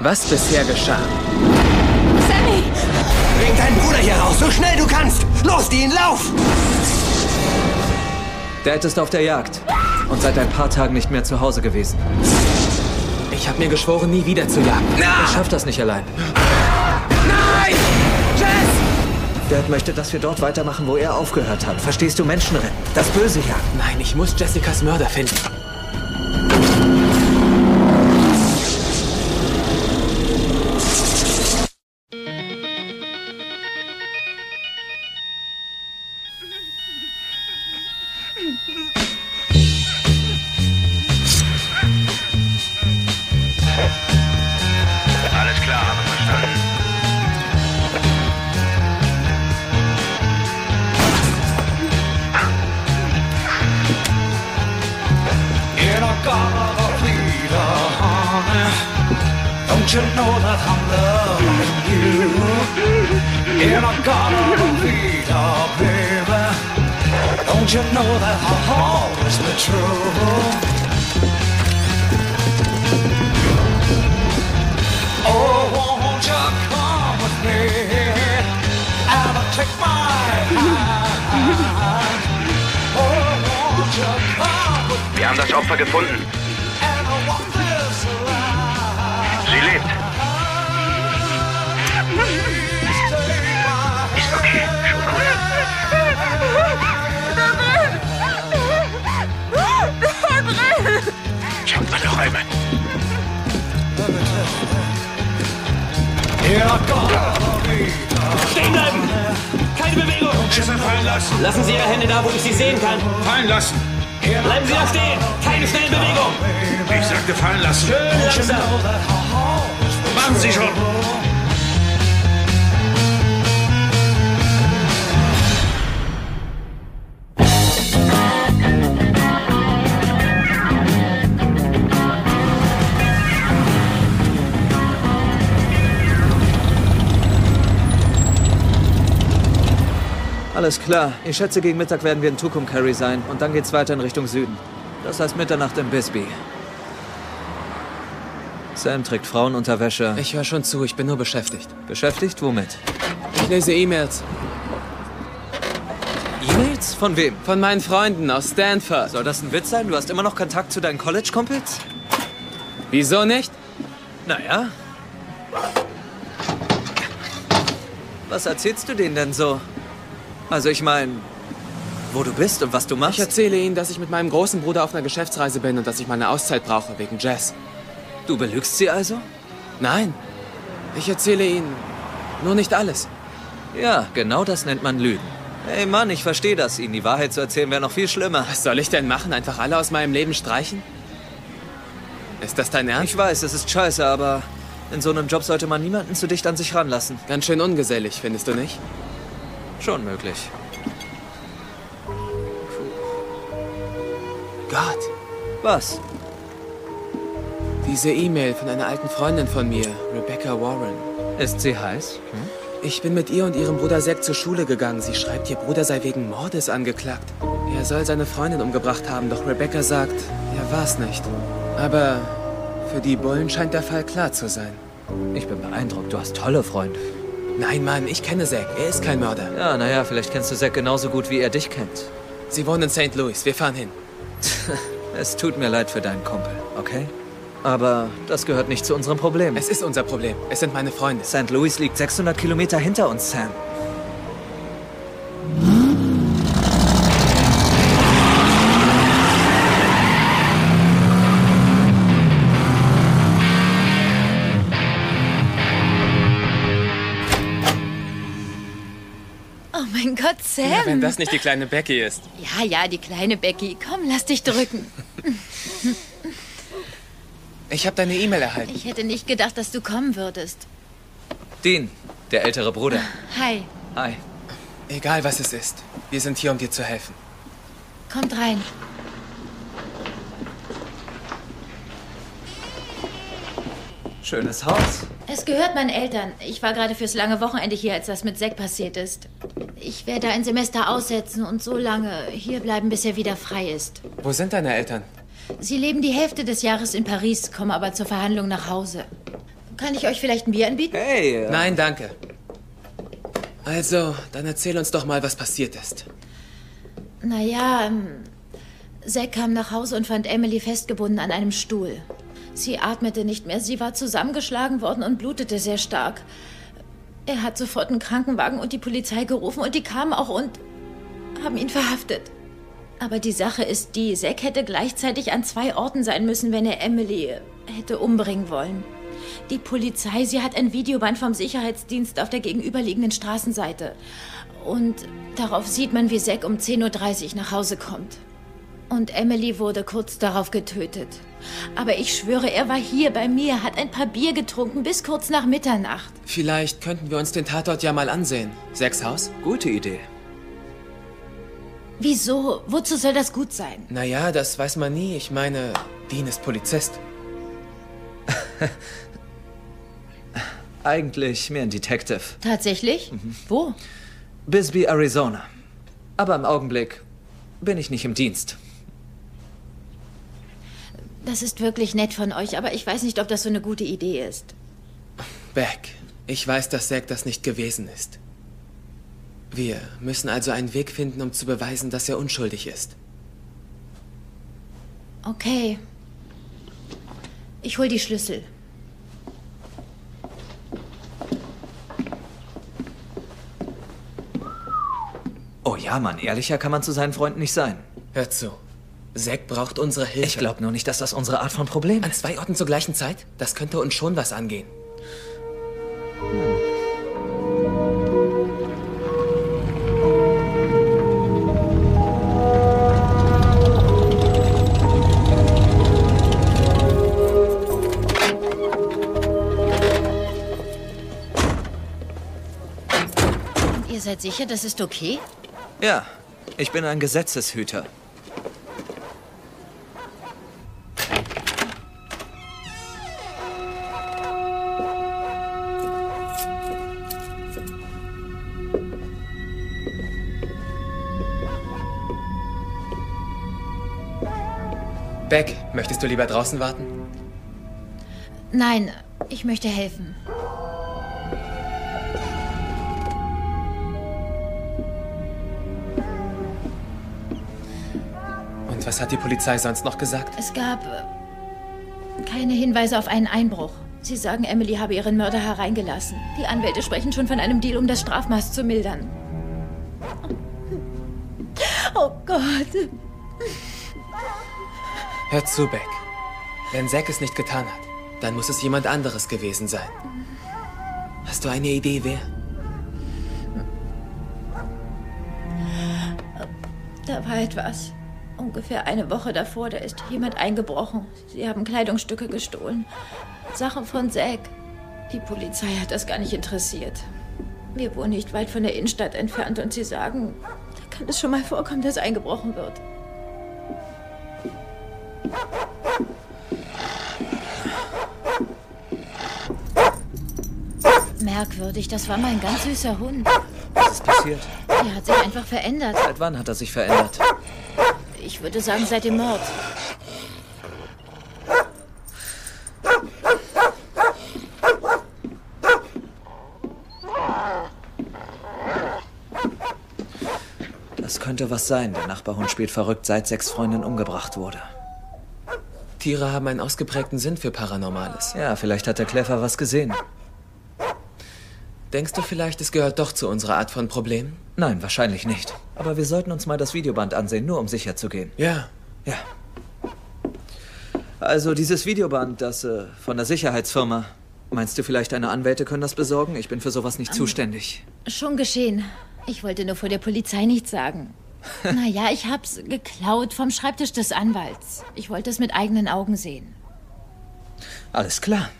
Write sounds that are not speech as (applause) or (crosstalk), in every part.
was bisher geschah. Sammy! Bring deinen Bruder hier raus, so schnell du kannst! Los, Dean, lauf! Dad ist auf der Jagd und seit ein paar Tagen nicht mehr zu Hause gewesen. Ich habe mir geschworen, nie wieder zu jagen. Er schafft das nicht allein. Nein! Jess! Dad möchte, dass wir dort weitermachen, wo er aufgehört hat. Verstehst du, Menschen retten? Das Böse jagen. Nein, ich muss Jessicas Mörder finden. Opfer gefunden. Sie lebt. Ist okay, schon gut. Schaut mal noch einmal. Stehen bleiben! Keine Bewegung! Schüsse fallen lassen. Lassen Sie Ihre Hände da, wo ich sie sehen kann. Fallen lassen. Bleiben Sie da stehen! Keine schnellen Bewegungen! Ich sagte fallen lassen. Schön langsam! Machen Sie schon. Alles klar. Ich schätze, gegen Mittag werden wir in Tucumcari sein und dann geht's weiter in Richtung Süden. Das heißt Mitternacht in Bisbee. Sam trägt Frauenunterwäsche. Ich höre schon zu, ich bin nur beschäftigt. Beschäftigt? Womit? Ich lese E-Mails E-Mails? Von wem? von meinen Freunden aus Stanford. Soll das ein Witz sein? Du hast immer noch Kontakt zu deinen College-Kumpels? Wieso nicht? Naja. Was erzählst du denen denn so? Also ich meine, wo du bist und was du Ich machst? erzähle ihnen, dass ich mit meinem großen Bruder auf einer Geschäftsreise bin und dass ich meine Auszeit brauche wegen Jazz. Du belügst sie also? Nein, ich erzähle ihnen nur nicht alles. Ja, genau das nennt man Lügen. Ey Mann, ich verstehe das. Ihnen die Wahrheit zu erzählen wäre noch viel schlimmer. Was soll ich denn machen? Einfach alle aus meinem Leben streichen? Ist das dein Ernst? Ich weiß, es ist scheiße, aber in so einem Job sollte man niemanden zu dicht an sich ranlassen. Ganz schön ungesellig, findest du nicht? Schon möglich. Gott, Was? diese E-Mail von einer alten Freundin von mir, Rebecca Warren. Ist sie heiß? Ich bin mit ihr und ihrem Bruder Zack zur Schule gegangen. Sie schreibt, ihr Bruder sei wegen Mordes angeklagt. Er soll seine Freundin umgebracht haben, doch Rebecca sagt, er war's nicht. Aber für die Bullen scheint der Fall klar zu sein. Ich bin beeindruckt. Du hast tolle Freunde. Nein, Mann, ich kenne Zack. Er ist kein Mörder. Ja, naja, vielleicht kennst du Zack genauso gut, wie er dich kennt. Sie wohnen in St. Louis. Wir fahren hin. (laughs) Es tut mir leid für deinen Kumpel, okay? Aber das gehört nicht zu unserem Problem. Es ist unser Problem. Es sind meine Freunde. St. Louis liegt 600 Kilometer hinter uns, Sam. Sam. Ja, wenn das nicht die kleine Becky ist. ja, ja, die kleine Becky. Komm, lass dich drücken. Ich habe deine E-Mail erhalten. Ich hätte nicht gedacht, dass du kommen würdest. Dean, der ältere Bruder. Hi, Hi. Egal was es ist. Wir sind hier, um dir zu helfen. kommt rein. Schönes Haus. Es gehört meinen Eltern. Ich war gerade fürs lange Wochenende hier, als das mit Zack passiert ist. Ich werde ein Semester aussetzen und so lange hier bleiben, bis er wieder frei ist. Wo sind deine Eltern? Sie leben die Hälfte des Jahres in Paris, kommen aber zur Verhandlung nach Hause. Kann ich euch vielleicht ein Bier anbieten? Hey, äh, Nein, danke. Also, dann erzähl uns doch mal, was passiert ist. Naja, ähm, Zack kam nach Hause und fand Emily festgebunden an einem Stuhl. Sie atmete nicht mehr, sie war zusammengeschlagen worden und blutete sehr stark. Er hat sofort einen Krankenwagen und die Polizei gerufen und die kamen auch und haben ihn verhaftet. Aber die Sache ist die, Zack hätte gleichzeitig an zwei Orten sein müssen, wenn er Emily hätte umbringen wollen. Die Polizei, sie hat ein Videoband vom Sicherheitsdienst auf der gegenüberliegenden Straßenseite. Und darauf sieht man, wie Zack um 10.30 Uhr nach Hause kommt. Und Emily wurde kurz darauf getötet. Aber ich schwöre, er war hier bei mir, hat ein paar Bier getrunken bis kurz nach Mitternacht. Vielleicht könnten wir uns den Tatort ja mal ansehen. Sechs Haus? gute Idee. Wieso? Wozu soll das gut sein? Naja, das weiß man nie. Ich meine, Dean ist Polizist. (laughs) Eigentlich mehr ein Detective. Tatsächlich? Wo? Bisbee, Arizona. Aber im Augenblick bin ich nicht im Dienst. Das ist wirklich nett von euch, aber ich weiß nicht, ob das so eine gute Idee ist. Beck, ich weiß, dass Zack das nicht gewesen ist. Wir müssen also einen Weg finden, um zu beweisen, dass er unschuldig ist. Okay. Ich hol die Schlüssel. Oh ja, Mann, ehrlicher kann man zu seinen Freunden nicht sein. Hör zu. Zack braucht unsere Hilfe. Ich glaube nur nicht, dass das unsere Art von Problem An ist. zwei Orten zur gleichen Zeit? Das könnte uns schon was angehen. Und ihr seid sicher, das ist okay? Ja, ich bin ein Gesetzeshüter. Beck, möchtest du lieber draußen warten? Nein, ich möchte helfen. Und was hat die Polizei sonst noch gesagt? Es gab äh, keine Hinweise auf einen Einbruch. Sie sagen, Emily habe ihren Mörder hereingelassen. Die Anwälte sprechen schon von einem Deal, um das Strafmaß zu mildern. Oh Gott. Hör zu, Beck. Wenn Zack es nicht getan hat, dann muss es jemand anderes gewesen sein. Hast du eine Idee, wer? Da war etwas. Ungefähr eine Woche davor, da ist jemand eingebrochen. Sie haben Kleidungsstücke gestohlen. Sachen von Zack. Die Polizei hat das gar nicht interessiert. Wir wohnen nicht weit von der Innenstadt entfernt und sie sagen, da kann es schon mal vorkommen, dass eingebrochen wird. Merkwürdig, das war mal ein ganz süßer Hund. Was ist passiert? Er hat sich einfach verändert. Seit wann hat er sich verändert? Ich würde sagen, seit dem Mord. Das könnte was sein. Der Nachbarhund spielt verrückt, seit sechs Freundinnen umgebracht wurde. Tiere haben einen ausgeprägten Sinn für Paranormales. Ja, vielleicht hat der Clever was gesehen. Denkst du vielleicht, es gehört doch zu unserer Art von Problem? Nein, wahrscheinlich nicht. Aber wir sollten uns mal das Videoband ansehen, nur um sicher zu gehen. Ja. Ja. Also dieses Videoband, das äh, von der Sicherheitsfirma. Meinst du vielleicht, deine Anwälte können das besorgen? Ich bin für sowas nicht zuständig. Schon geschehen. Ich wollte nur vor der Polizei nichts sagen. Naja, ich hab's geklaut vom Schreibtisch des Anwalts. Ich wollte es mit eigenen Augen sehen. Alles klar.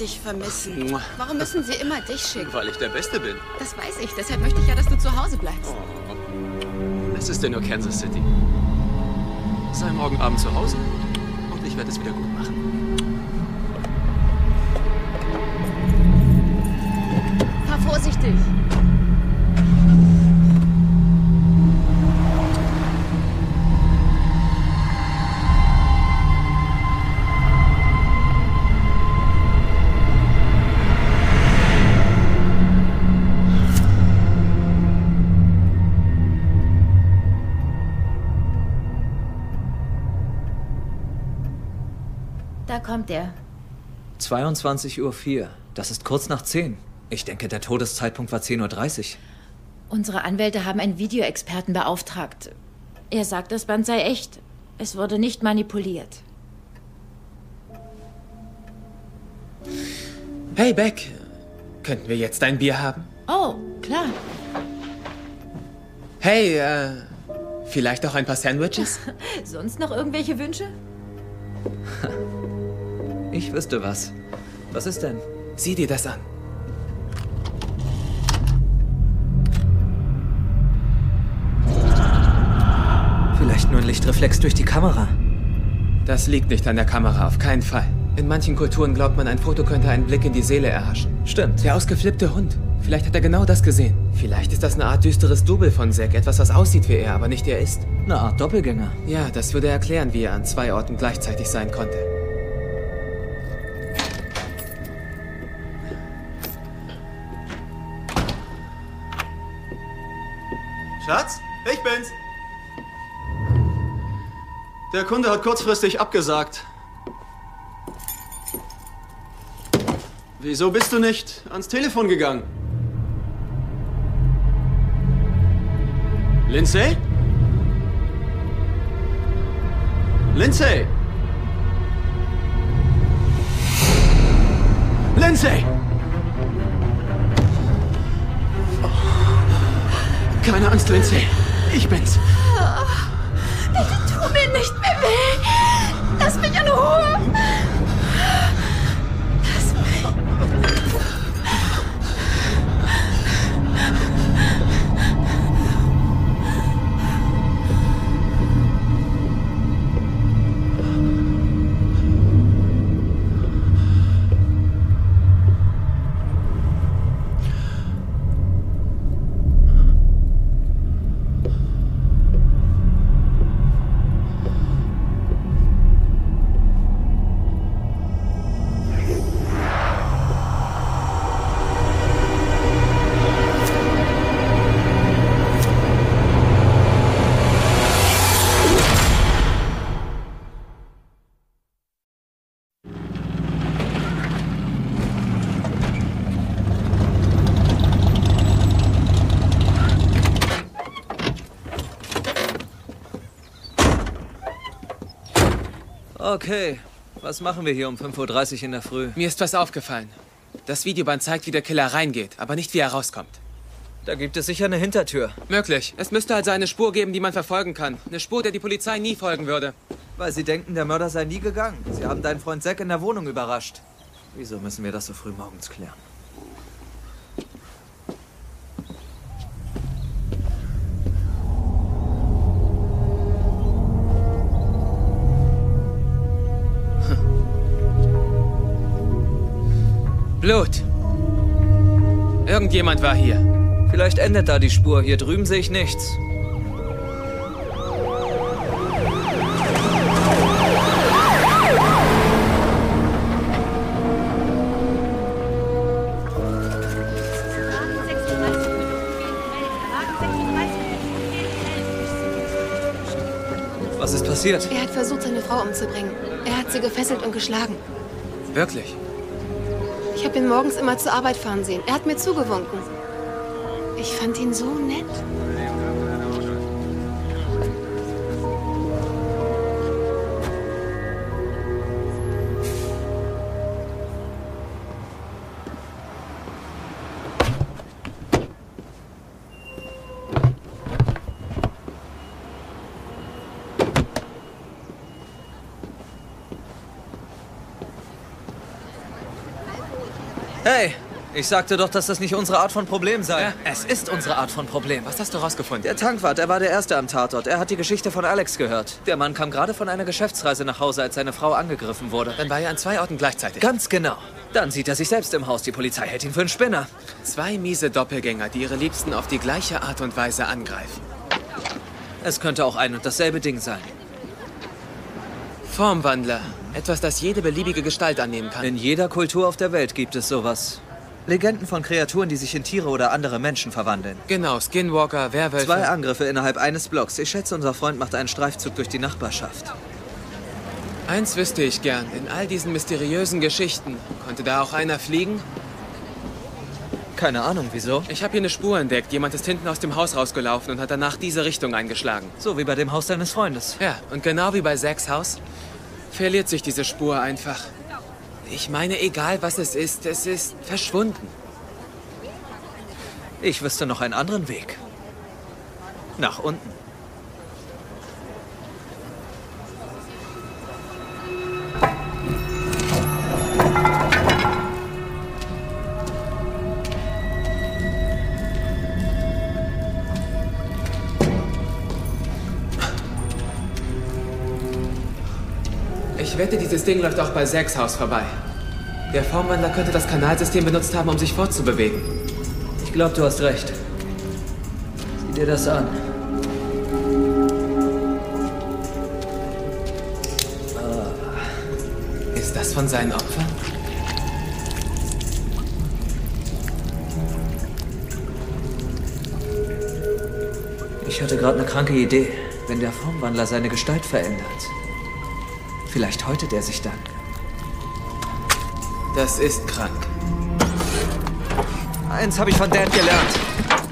Dich vermissen. Warum müssen sie immer dich schicken? Weil ich der Beste bin. Das weiß ich. Deshalb möchte ich ja, dass du zu Hause bleibst. Es ist ja nur Kansas City. sei morgen Abend zu Hause und ich werde es wieder gut machen. Fahr vorsichtig. Kommt er. 22.04 Uhr. Das ist kurz nach 10. Ich denke, der Todeszeitpunkt war 10.30 Uhr. Unsere Anwälte haben einen Videoexperten beauftragt. Er sagt, das Band sei echt. Es wurde nicht manipuliert. Hey, Beck. Könnten wir jetzt ein Bier haben? Oh, klar. Hey, äh, vielleicht auch ein paar Sandwiches? (laughs) Sonst noch irgendwelche Wünsche? (laughs) Ich wüsste was. Was ist denn? Sieh dir das an. Vielleicht nur ein Lichtreflex durch die Kamera. Das liegt nicht an der Kamera, auf keinen Fall. In manchen Kulturen glaubt man, ein Foto könnte einen Blick in die Seele erhaschen. Stimmt. Der ausgeflippte Hund. Vielleicht hat er genau das gesehen. Vielleicht ist das eine Art düsteres Double von Zack. Etwas, was aussieht wie er, aber nicht er ist. Eine Art Doppelgänger. Ja, das würde erklären, wie er an zwei Orten gleichzeitig sein konnte. Schatz, ich bin's. Der Kunde hat kurzfristig abgesagt. Wieso bist du nicht ans Telefon gegangen? Lindsay? Lindsay! Lindsay! Keine Angst, Lindsay. Ich bin's. Bitte tu mir nicht mehr weh. Lass mich in Ruhe. Okay, was machen wir hier um 5.30 Uhr in der Früh? Mir ist was aufgefallen. Das Videoband zeigt, wie der Killer reingeht, aber nicht, wie er rauskommt. Da gibt es sicher eine Hintertür. Möglich. Es müsste also eine Spur geben, die man verfolgen kann. Eine Spur, der die Polizei nie folgen würde. Weil sie denken, der Mörder sei nie gegangen. Sie haben deinen Freund Zack in der Wohnung überrascht. Wieso müssen wir das so früh morgens klären? Blut. Irgendjemand war hier. Vielleicht endet da die Spur. Hier drüben sehe ich nichts. Was ist passiert? Er hat versucht, seine Frau umzubringen. Er hat sie gefesselt und geschlagen. Wirklich? Ich habe ihn morgens immer zur Arbeit fahren sehen. Er hat mir zugewunken. Ich fand ihn so nett. Ich sagte doch, dass das nicht unsere Art von Problem sei. Es ist unsere Art von Problem. Was hast du rausgefunden? Der Tankwart, er war der Erste am Tatort. Er hat die Geschichte von Alex gehört. Der Mann kam gerade von einer Geschäftsreise nach Hause, als seine Frau angegriffen wurde. Dann war er an zwei Orten gleichzeitig. Ganz genau. Dann sieht er sich selbst im Haus. Die Polizei hält ihn für einen Spinner. Zwei miese Doppelgänger, die ihre Liebsten auf die gleiche Art und Weise angreifen. Es könnte auch ein und dasselbe Ding sein. Formwandler. Etwas, das jede beliebige Gestalt annehmen kann. In jeder Kultur auf der Welt gibt es sowas. Legenden von Kreaturen, die sich in Tiere oder andere Menschen verwandeln. Genau, Skinwalker, Werwölfe. Zwei Angriffe innerhalb eines Blocks. Ich schätze, unser Freund macht einen Streifzug durch die Nachbarschaft. Eins wüsste ich gern. In all diesen mysteriösen Geschichten. Konnte da auch einer fliegen? Keine Ahnung, wieso. Ich habe hier eine Spur entdeckt. Jemand ist hinten aus dem Haus rausgelaufen und hat danach diese Richtung eingeschlagen. So wie bei dem Haus deines Freundes. Ja, und genau wie bei Zacks Haus verliert sich diese Spur einfach. Ich meine, egal was es ist, es ist verschwunden. Ich wüsste noch einen anderen Weg. Nach unten. Dieses Ding läuft auch bei Zacks Haus vorbei. Der Formwandler könnte das Kanalsystem benutzt haben, um sich fortzubewegen. Ich glaube, du hast recht. Sieh dir das an. Ist das von seinen Opfern? Ich hatte gerade eine kranke Idee. Wenn der Formwandler seine Gestalt verändert. Vielleicht häutet er sich dann. Das ist krank. Eins habe ich von Dad gelernt.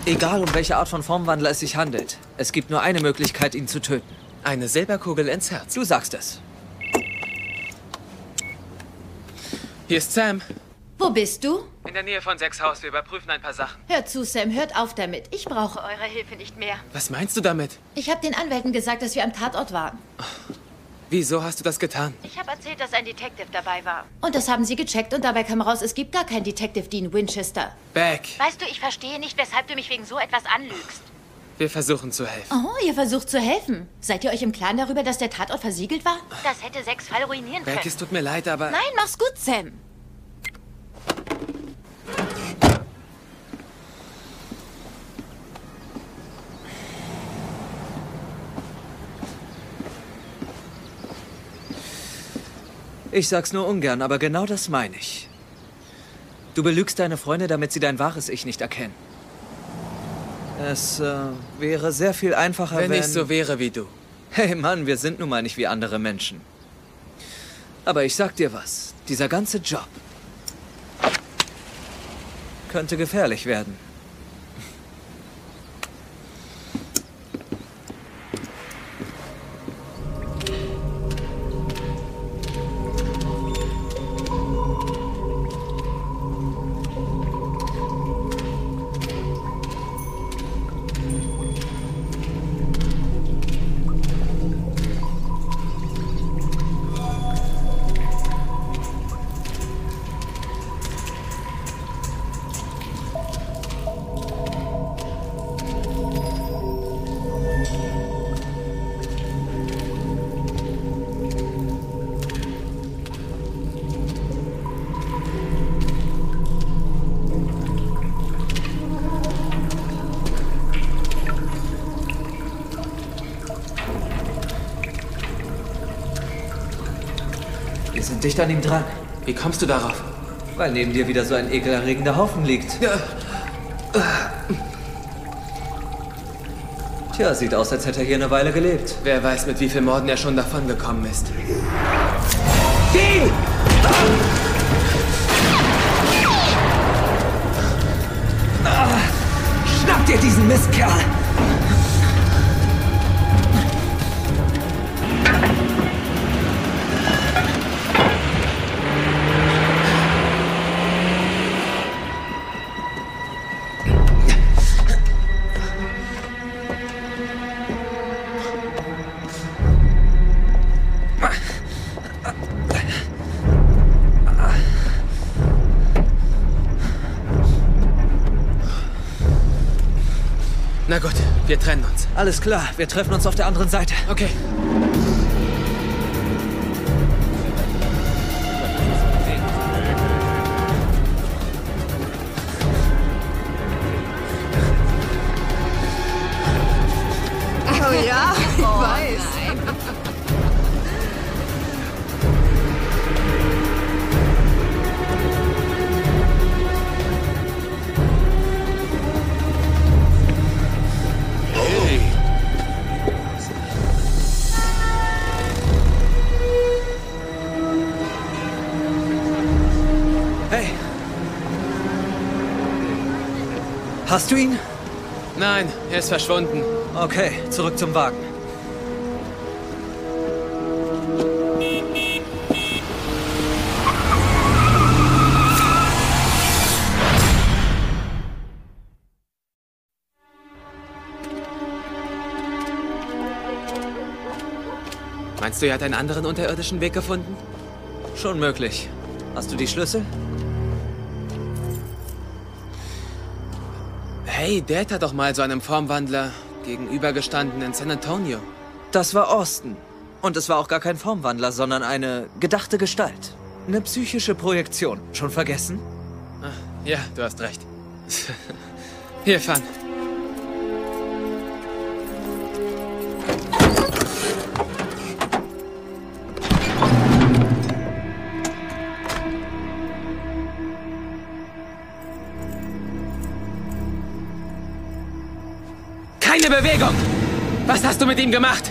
Egal um welche Art von Formwandler es sich handelt. Es gibt nur eine Möglichkeit, ihn zu töten. Eine Silberkugel ins Herz. Du sagst es. Hier ist Sam. Wo bist du? In der Nähe von Zacks Haus. Wir überprüfen ein paar Sachen. Hört zu, Sam, hört auf damit. Ich brauche eure Hilfe nicht mehr. Was meinst du damit? Ich habe den Anwälten gesagt, dass wir am Tatort waren. Wieso hast du das getan? Ich habe erzählt, dass ein Detective dabei war. Und das haben sie gecheckt und dabei kam raus, es gibt gar keinen Detective Dean Winchester. Beck, Weißt du, ich verstehe nicht, weshalb du mich wegen so etwas anlügst. wir versuchen zu helfen. Oh, ihr versucht zu helfen. Seid ihr euch im Klaren darüber, dass der Tatort versiegelt war? Das hätte sechs Fall ruinieren Beck, es tut mir leid, aber... Nein, mach's gut, Sam. Ich sag's nur ungern, aber genau das meine ich. Du belügst deine Freunde, damit sie dein wahres Ich nicht erkennen. Es äh, wäre sehr viel einfacher, wenn... Wenn ich so wäre wie du. Hey Mann, wir sind nun mal nicht wie andere Menschen. Aber ich sag dir was, dieser ganze Job könnte gefährlich werden. Dicht an ihm dran, Wie kommst du darauf? weil neben dir wieder so ein ekelerregender Haufen liegt. Tja, sieht aus, als hätte er hier eine Weile gelebt. Wer weiß, mit wie vielen Morden er schon davongekommen ist. Schnapp dir diesen Mistkerl! Alles klar, wir treffen uns auf der anderen Seite. Okay. Hast du ihn? Nein, er ist verschwunden. Okay, zurück zum Wagen. Meinst du, er hat einen anderen unterirdischen Weg gefunden? Schon möglich. Hast du die Schlüssel? Hey, Dad hat doch mal so einem Formwandler gegenübergestanden in San Antonio. Das war Austin. Und es war auch gar kein Formwandler, sondern eine gedachte Gestalt. Eine psychische Projektion. Schon vergessen? Ja, du hast recht. (laughs) Hier, Fan. Keine Bewegung! Was hast du mit ihm gemacht?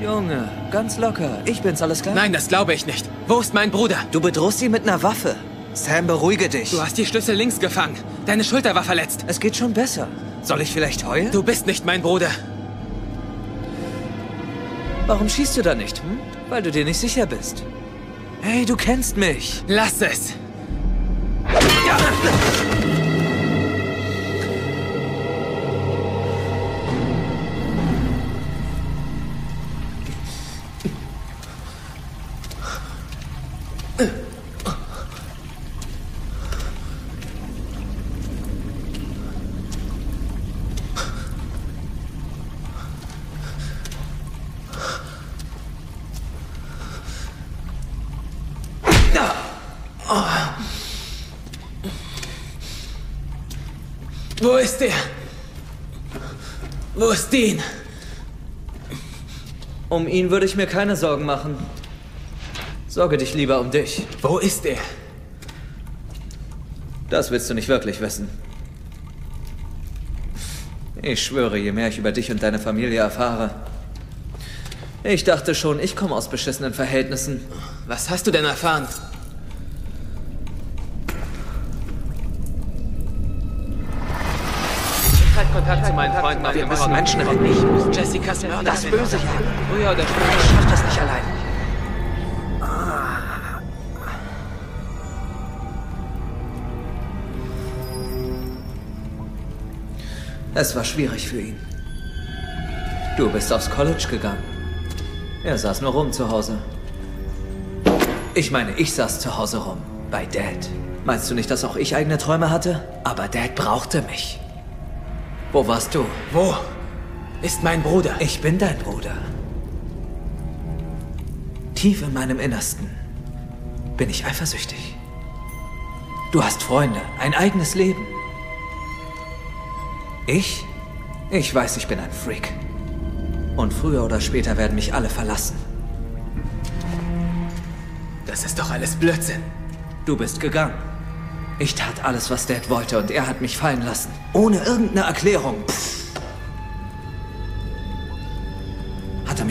Junge, ganz locker. Ich bin's, alles klar? Nein, das glaube ich nicht. Wo ist mein Bruder? Du bedrohst ihn mit einer Waffe. Sam, beruhige dich. Du hast die Schlüssel links gefangen. Deine Schulter war verletzt. Es geht schon besser. Soll ich vielleicht heulen? Du bist nicht mein Bruder. Warum schießt du da nicht, hm? Weil du dir nicht sicher bist. Hey, du kennst mich. Lass es. Wo ist er? Wo ist Dean? Um ihn würde ich mir keine Sorgen machen. Sorge dich lieber um dich. Wo ist er? Das willst du nicht wirklich wissen. Ich schwöre, je mehr ich über dich und deine Familie erfahre. Ich dachte schon, ich komme aus beschissenen Verhältnissen. Was hast du denn erfahren? Auto. Menschen retten. Ich muss Jessicas Mörder. das Böse jagen. Früher oder Ich später. schaff das nicht allein. Es war schwierig für ihn. Du bist aufs College gegangen. Er saß nur rum zu Hause. Ich meine, ich saß zu Hause rum. Bei Dad. Meinst du nicht, dass auch ich eigene Träume hatte? Aber Dad brauchte mich. Wo warst du? Wo ist mein Bruder? Ich bin dein Bruder. Tief in meinem Innersten bin ich eifersüchtig. Du hast Freunde, ein eigenes Leben. Ich? Ich weiß, ich bin ein Freak. Und früher oder später werden mich alle verlassen. Das ist doch alles Blödsinn. Du bist gegangen. Ich tat alles, was Dad wollte und er hat mich fallen lassen. Ohne irgendeine Erklärung. Pff.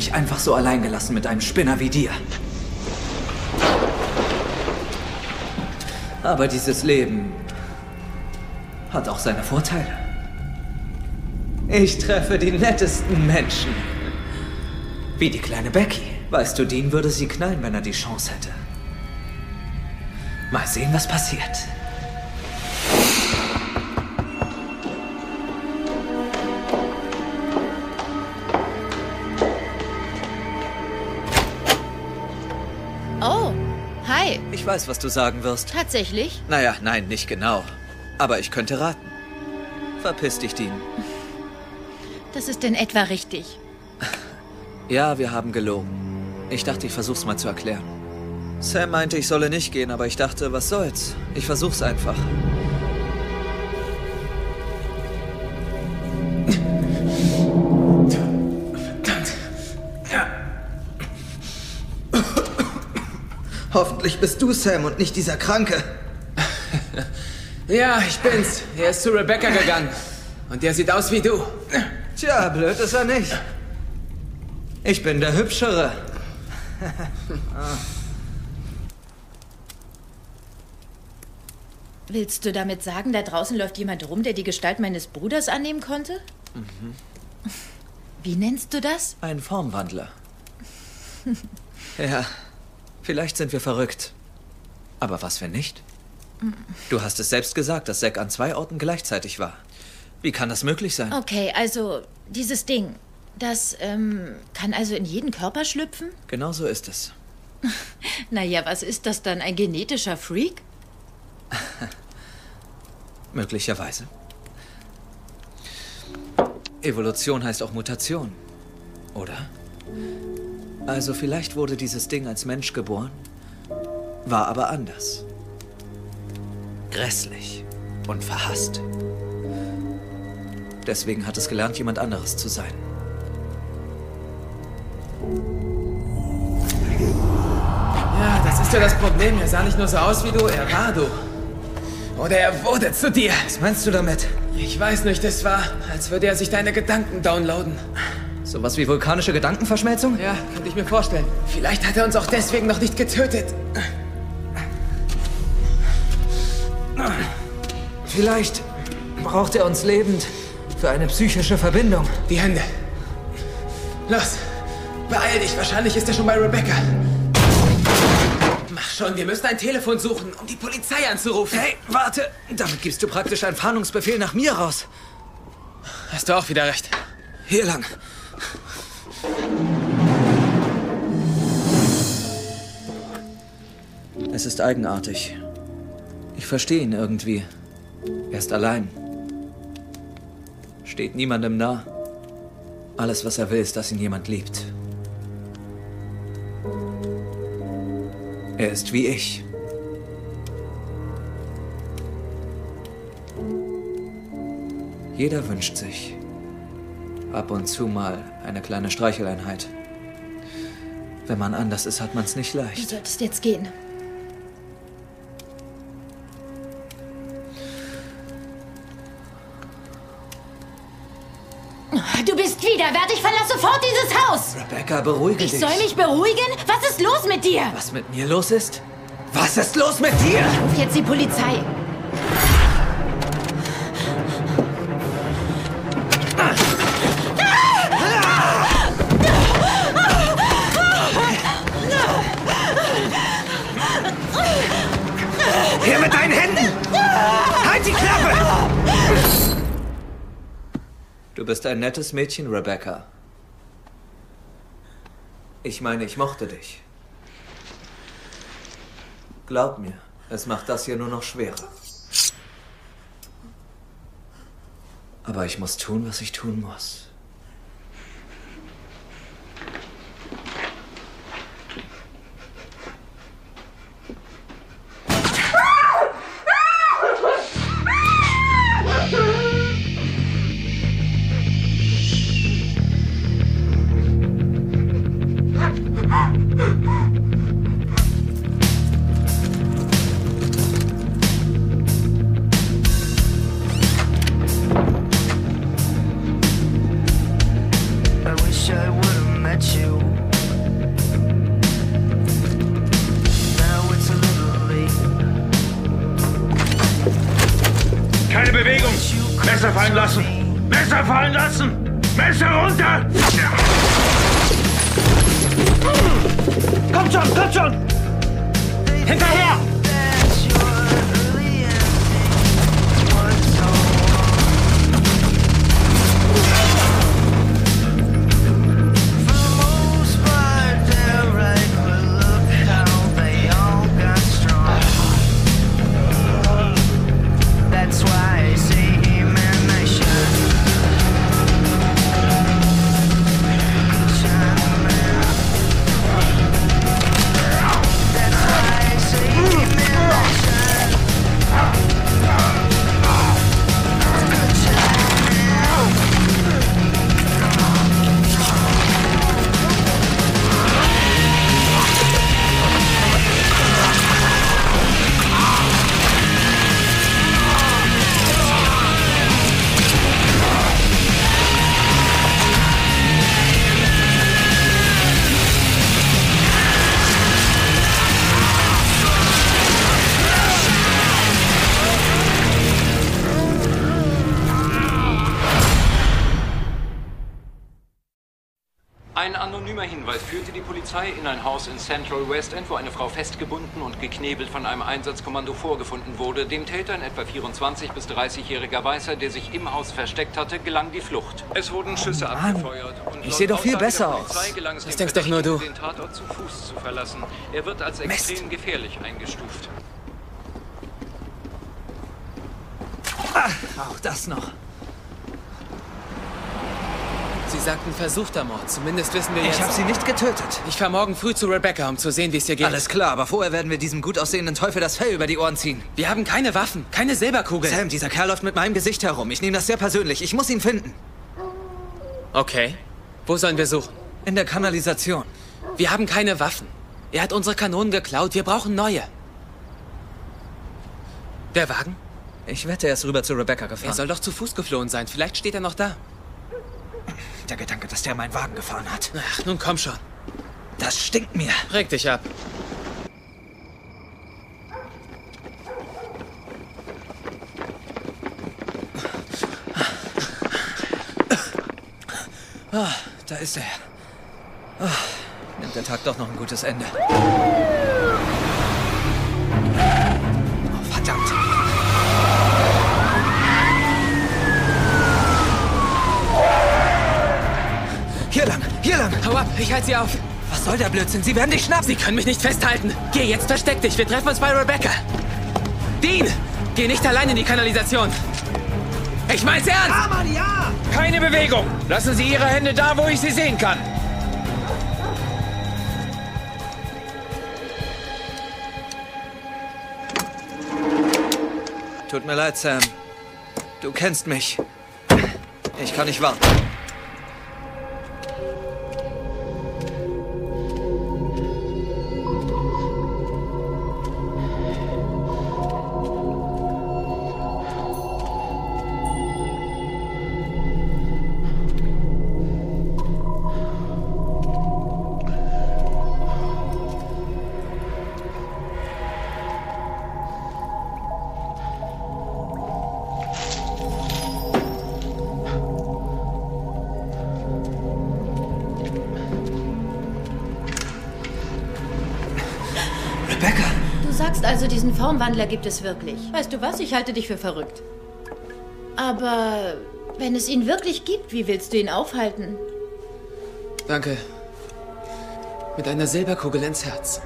Mich einfach so allein gelassen mit einem Spinner wie dir. Aber dieses Leben hat auch seine Vorteile. Ich treffe die nettesten Menschen. Wie die kleine Becky. Weißt du, Dean würde sie knallen, wenn er die Chance hätte. Mal sehen, was passiert. Ich weiß, was du sagen wirst. Tatsächlich? Naja, nein, nicht genau. Aber ich könnte raten. Verpiss dich, Dean. Das ist in etwa richtig. (laughs) Ja, wir haben gelogen. Ich dachte, ich versuch's mal zu erklären. Sam meinte, ich solle nicht gehen, aber ich dachte, was soll's? Ich versuch's einfach. Hoffentlich bist du Sam und nicht dieser Kranke. (laughs) Ja, ich bin's. Er ist zu Rebecca gegangen. Und der sieht aus wie du. Tja, blöd ist er nicht. Ich bin der Hübschere. (laughs) Willst du damit sagen, da draußen läuft jemand rum, der die Gestalt meines Bruders annehmen konnte? Wie nennst du das? Ein Formwandler. (laughs) ja, vielleicht sind wir verrückt. Aber was, wenn nicht? Du hast es selbst gesagt, dass Zack an zwei Orten gleichzeitig war. Wie kann das möglich sein? Okay, also dieses Ding, das ähm, kann also in jeden Körper schlüpfen? (laughs) Genau so ist es. Naja, was ist das dann? Ein genetischer Freak? (laughs) Möglicherweise. Evolution heißt auch Mutation, oder? Also vielleicht wurde dieses Ding als Mensch geboren, war aber anders. Grässlich und verhasst. Deswegen hat es gelernt, jemand anderes zu sein. Ja, das ist ja das Problem. Er sah nicht nur so aus wie du, er war du. Oder er wurde zu dir. Was meinst du damit? Ich weiß nicht, es war, als würde er sich deine Gedanken downloaden. Sowas wie vulkanische Gedankenverschmelzung? Ja, könnte ich mir vorstellen. Vielleicht hat er uns auch deswegen noch nicht getötet. Vielleicht braucht er uns lebend für eine psychische Verbindung. Die Hände. Los, beeil dich. Wahrscheinlich ist er schon bei Rebecca. Mach schon, wir müssen ein Telefon suchen, um die Polizei anzurufen. Hey, warte! Damit gibst du praktisch einen Fahndungsbefehl nach mir raus. Hast du auch wieder recht. Hier lang. Es ist eigenartig. Ich verstehe ihn irgendwie. Er ist allein. Steht niemandem nah. Alles, was er will, ist, dass ihn jemand liebt. Er ist wie ich. Jeder wünscht sich ab und zu mal eine kleine Streicheleinheit. Wenn man anders ist, hat man es nicht Du leicht. solltest jetzt gehen. Widerwärtig. Verlass sofort dieses Haus. Rebecca, beruhige Ich dich. soll mich beruhigen? Was ist los mit dir? Was mit mir los ist? Was ist los mit dir? Ruf jetzt die Polizei. Du bist ein nettes Mädchen, Rebecca. Ich meine, ich mochte dich. Glaub mir, es macht das hier nur noch schwerer. Aber ich muss tun, was ich tun muss. Polizei in ein Haus in Central West End, wo eine Frau festgebunden und geknebelt von einem Einsatzkommando vorgefunden wurde. Dem Täter, ein etwa 24- bis 30-jähriger Weißer, der sich im Haus versteckt hatte, gelang die Flucht. Es wurden Schüsse abgefeuert. Und ich sehe doch viel besser aus. Das denkst doch nur du. Den Tatort zu Fuß zu verlassen. Er wird als Mist. extrem gefährlich eingestuft. Auch das noch. Sie sagten versuchter Mord. Zumindest wissen wir jetzt... Ich habe sie nicht getötet. Ich fahre morgen früh zu Rebecca, um zu sehen, wie es ihr geht. Alles klar, aber vorher werden wir diesem gut aussehenden Teufel das Fell über die Ohren ziehen. Wir haben keine Waffen, keine Silberkugeln. Sam, dieser Kerl läuft mit meinem Gesicht herum. Ich nehme das sehr persönlich. Ich muss ihn finden. Okay. Wo sollen wir suchen? In der Kanalisation. Wir haben keine Waffen. Er hat unsere Kanonen geklaut. Wir brauchen neue. Der Wagen? Ich wette, er ist rüber zu Rebecca gefahren. Er soll doch zu Fuß geflohen sein. Vielleicht steht er noch da. Der Gedanke, dass der meinen Wagen gefahren hat. Ach, nun komm schon. Das stinkt mir. Reg dich ab. Ah, da ist er. Ah, nimmt der Tag doch noch ein gutes Ende. Lang. Hau ab, ich halte sie auf. Was soll der Blödsinn? Sie werden dich schnappen. Sie können mich nicht festhalten. Geh jetzt, versteck dich. Wir treffen uns bei Rebecca. Dean, geh nicht allein in die Kanalisation. Ich mein's ernst. Ja, Mann, ja! Keine Bewegung! Lassen Sie Ihre Hände da, wo ich sie sehen kann. Tut mir leid, Sam. Du kennst mich. Ich kann nicht warten. Formwandler gibt es wirklich. Weißt du was? Ich halte dich für verrückt. Aber wenn es ihn wirklich gibt, wie willst du ihn aufhalten? Danke. Mit einer Silberkugel ins Herz.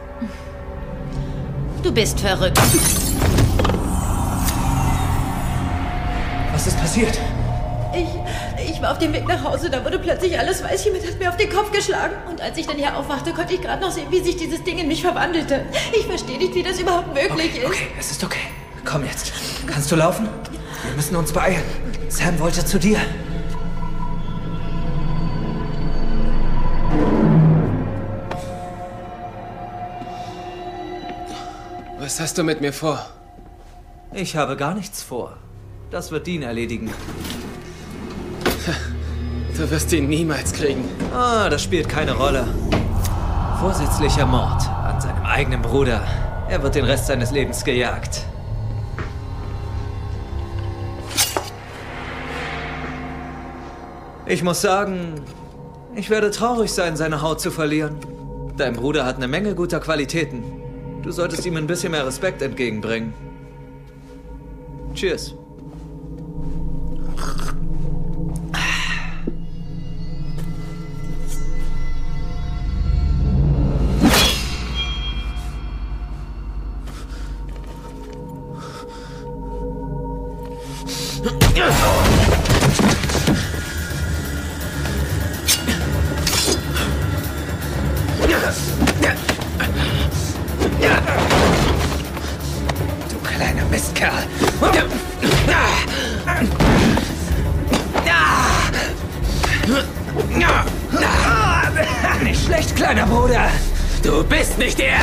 Du bist verrückt. Was ist passiert? Ich, war auf dem Weg nach Hause, da wurde plötzlich alles weiß. Jemand hat mir auf den Kopf geschlagen. Und als ich dann hier aufwachte, konnte ich gerade noch sehen, wie sich dieses Ding in mich verwandelte. Ich verstehe nicht, wie das überhaupt möglich Okay, ist. okay, es ist okay. Komm jetzt. Kannst du laufen? Wir müssen uns beeilen. Sam wollte zu dir. Was hast du mit mir vor? Ich habe gar nichts vor. Das wird Dean erledigen. Du wirst ihn niemals kriegen. Ah, das spielt keine Rolle. Vorsätzlicher Mord an seinem eigenen Bruder. Er wird den Rest seines Lebens gejagt. Ich muss sagen, ich werde traurig sein, seine Haut zu verlieren. Dein Bruder hat eine Menge guter Qualitäten. Du solltest ihm ein bisschen mehr Respekt entgegenbringen. Cheers. Nicht schlecht, kleiner Bruder. Du bist nicht er!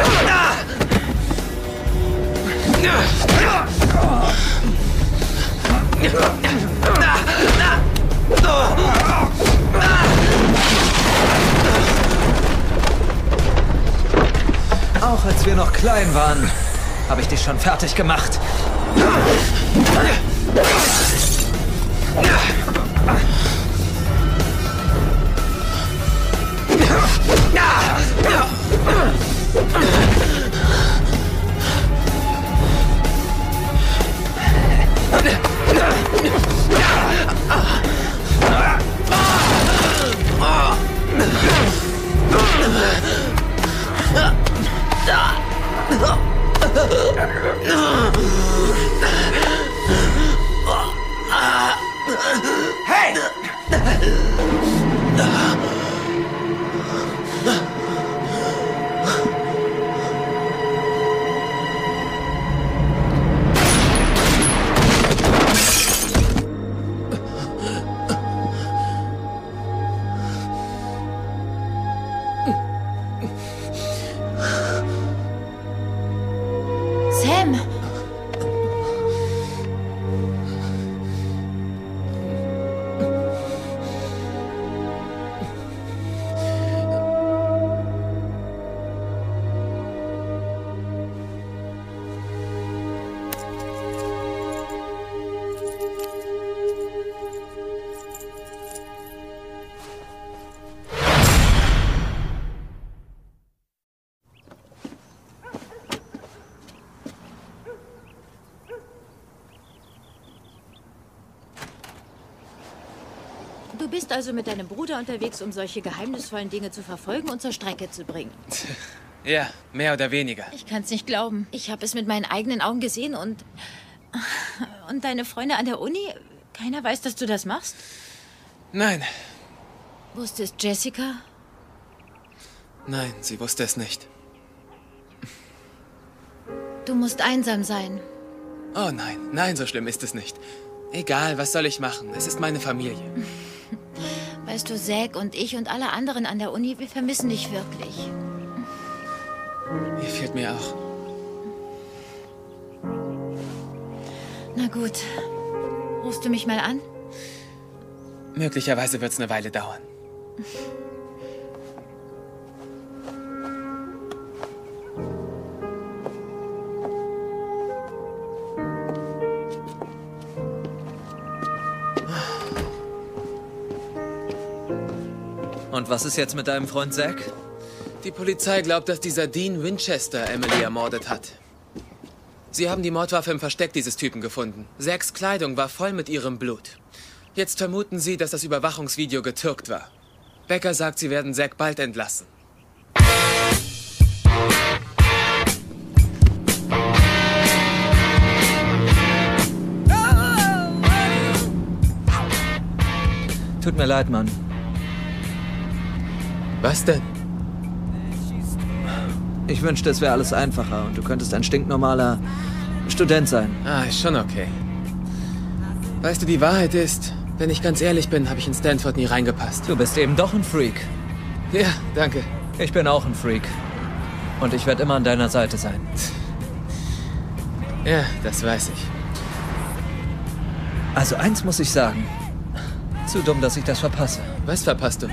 Auch als wir noch klein waren, habe ich dich schon fertig gemacht. Hey! Bist also mit deinem Bruder unterwegs, um solche geheimnisvollen Dinge zu verfolgen und zur Strecke zu bringen. Ja, mehr oder weniger. Ich kann's nicht glauben. Ich habe es mit meinen eigenen Augen gesehen und. Und deine Freunde an der Uni? Keiner weiß, dass du das machst? Nein, Wusste es Jessica? nein, sie wusste es nicht. Du musst einsam sein. Oh nein, nein, so schlimm ist es nicht. Egal, was soll ich machen? Es ist meine Familie. Weißt du, Zack und ich und alle anderen an der Uni, wir vermissen dich wirklich. Ihr fehlt mir auch. Na gut. Rufst du mich mal an? Möglicherweise wird es eine Weile dauern. Und was ist jetzt mit deinem Freund Zack? Die Polizei glaubt, dass dieser Dean Winchester Emily ermordet hat. Sie haben die Mordwaffe im Versteck dieses Typen gefunden. Zacks Kleidung war voll mit ihrem Blut. Jetzt vermuten sie, dass das Überwachungsvideo getürkt war. Becker sagt, sie werden Zack bald entlassen. Tut mir leid, Mann. Was denn? Ich wünschte, es wäre alles einfacher und du könntest ein stinknormaler Student sein. Ah, ist schon okay. Weißt du, die Wahrheit ist, wenn ich ganz ehrlich bin, habe ich in Stanford nie reingepasst. Du bist eben doch ein Freak. Ja, danke. Ich bin auch ein Freak. Und ich werde immer an deiner Seite sein. Ja, das weiß ich. Also eins muss ich sagen. Zu dumm, dass ich das verpasse. Was verpasst du?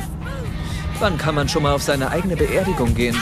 Wann kann man schon mal auf seine eigene Beerdigung gehen?